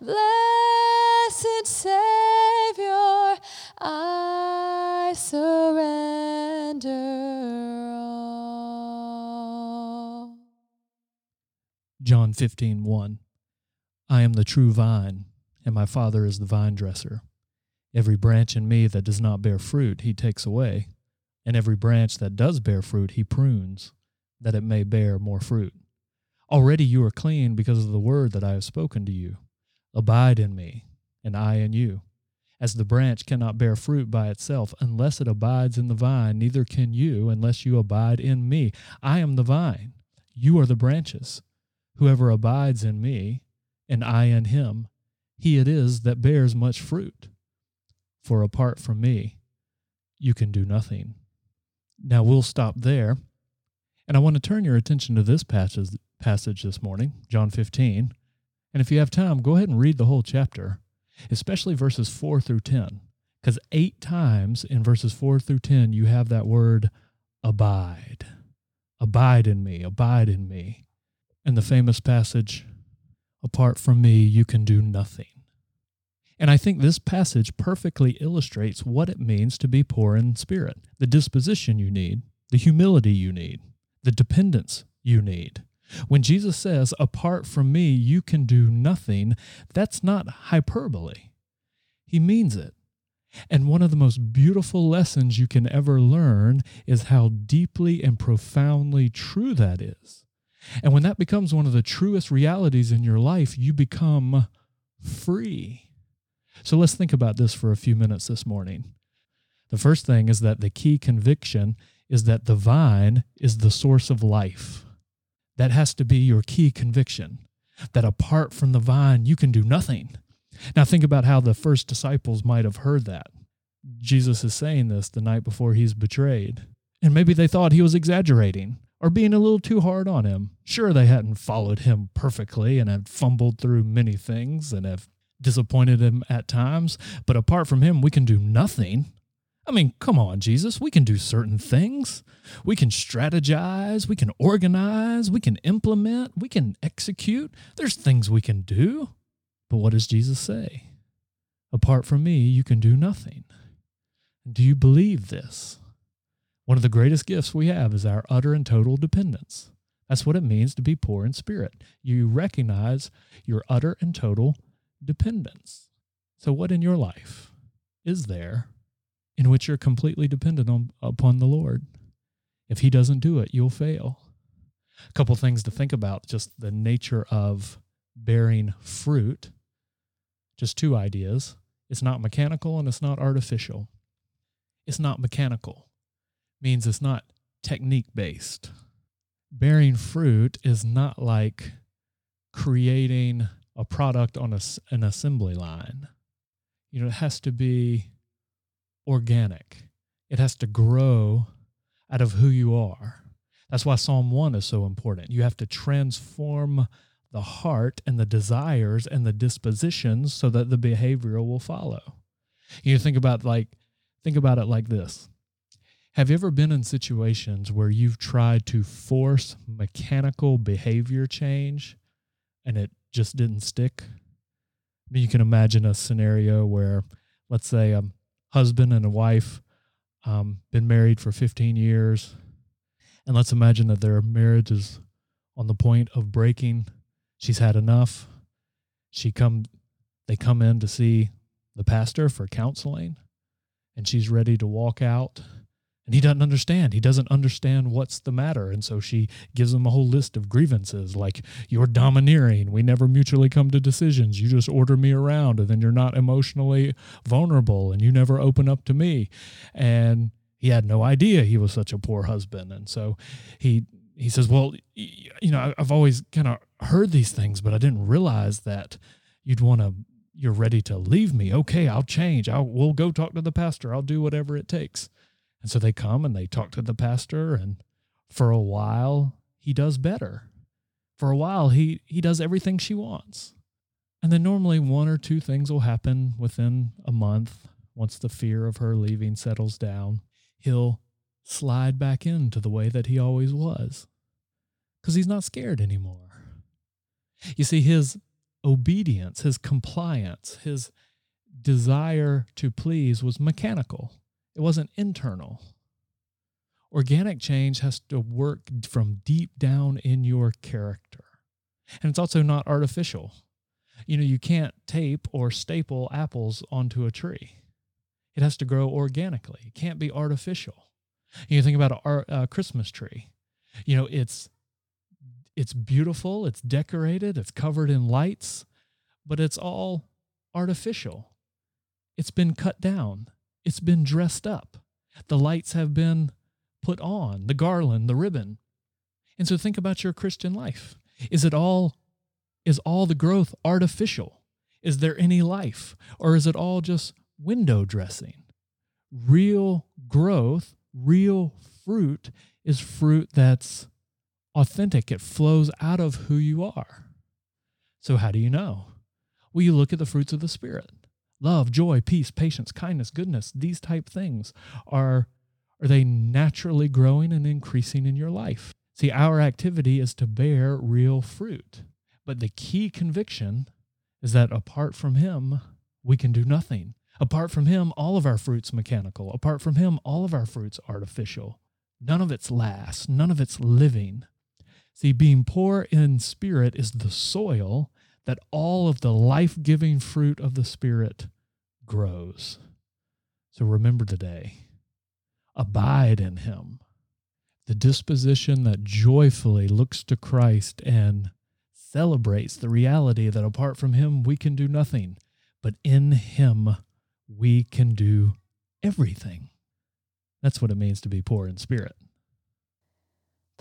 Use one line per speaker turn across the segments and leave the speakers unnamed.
blessed Savior, I surrender all.
John 15, 1. I am the true vine, and my Father is the vine dresser. Every branch in me that does not bear fruit, he takes away, and every branch that does bear fruit, he prunes, that it may bear more fruit. Already you are clean because of the word that I have spoken to you. Abide in me, and I in you. As the branch cannot bear fruit by itself unless it abides in the vine, neither can you unless you abide in me. I am the vine, you are the branches. Whoever abides in me, and I in him, he it is that bears much fruit. For apart from me, you can do nothing. Now we'll stop there. And I want to turn your attention to this passage, passage this morning, John 15. And if you have time, go ahead and read the whole chapter, especially verses 4 through 10. Because eight times in verses 4 through 10, you have that word abide. Abide in me, abide in me. And the famous passage, apart from me, you can do nothing. And I think this passage perfectly illustrates what it means to be poor in spirit the disposition you need, the humility you need, the dependence you need. When Jesus says, Apart from me, you can do nothing, that's not hyperbole. He means it. And one of the most beautiful lessons you can ever learn is how deeply and profoundly true that is. And when that becomes one of the truest realities in your life, you become free. So let's think about this for a few minutes this morning. The first thing is that the key conviction is that the vine is the source of life. That has to be your key conviction that apart from the vine, you can do nothing. Now, think about how the first disciples might have heard that. Jesus is saying this the night before he's betrayed. And maybe they thought he was exaggerating or being a little too hard on him. Sure, they hadn't followed him perfectly and had fumbled through many things and have disappointed him at times, but apart from him, we can do nothing. I mean, come on, Jesus. We can do certain things. We can strategize. We can organize. We can implement. We can execute. There's things we can do. But what does Jesus say? Apart from me, you can do nothing. Do you believe this? One of the greatest gifts we have is our utter and total dependence. That's what it means to be poor in spirit. You recognize your utter and total dependence. So, what in your life is there in which you're completely dependent on, upon the Lord? If He doesn't do it, you'll fail. A couple things to think about just the nature of bearing fruit. Just two ideas it's not mechanical and it's not artificial. It's not mechanical, means it's not technique based. Bearing fruit is not like creating a product on a, an assembly line. You know, it has to be organic. It has to grow out of who you are. That's why Psalm 1 is so important. You have to transform the heart and the desires and the dispositions so that the behavioral will follow. You think about like think about it like this. Have you ever been in situations where you've tried to force mechanical behavior change and it just didn't stick? I mean, you can imagine a scenario where, let's say, a husband and a wife um, been married for 15 years, and let's imagine that their marriage is on the point of breaking. She's had enough. She come, they come in to see the pastor for counseling, and she's ready to walk out And he doesn't understand. He doesn't understand what's the matter. And so she gives him a whole list of grievances like, You're domineering. We never mutually come to decisions. You just order me around, and then you're not emotionally vulnerable, and you never open up to me. And he had no idea he was such a poor husband. And so he he says, Well, you know, I've always kind of heard these things, but I didn't realize that you'd want to you're ready to leave me. Okay, I'll change. I'll we'll go talk to the pastor. I'll do whatever it takes. And so they come and they talk to the pastor, and for a while, he does better. For a while, he, he does everything she wants. And then normally one or two things will happen within a month once the fear of her leaving settles down. He'll slide back into the way that he always was because he's not scared anymore. You see, his obedience, his compliance, his desire to please was mechanical. It wasn't internal. Organic change has to work from deep down in your character. And it's also not artificial. You know, you can't tape or staple apples onto a tree. It has to grow organically. It can't be artificial. You think about a, a Christmas tree. You know, it's it's beautiful, it's decorated, it's covered in lights, but it's all artificial. It's been cut down. It's been dressed up. The lights have been put on, the garland, the ribbon. And so think about your Christian life. Is it all is all the growth artificial? Is there any life or is it all just window dressing? Real growth, real fruit is fruit that's authentic. It flows out of who you are. So how do you know? Well, you look at the fruits of the spirit love, joy, peace, patience, kindness, goodness, these type things are are they naturally growing and increasing in your life? See, our activity is to bear real fruit. But the key conviction is that apart from him, we can do nothing. Apart from him, all of our fruits mechanical. Apart from him, all of our fruits artificial. None of it's lasts, none of it's living. See, being poor in spirit is the soil that all of the life giving fruit of the Spirit grows. So remember today, abide in Him. The disposition that joyfully looks to Christ and celebrates the reality that apart from Him, we can do nothing, but in Him, we can do everything. That's what it means to be poor in spirit.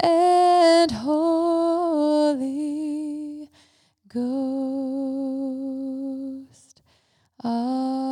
and Holy Ghost. Amen.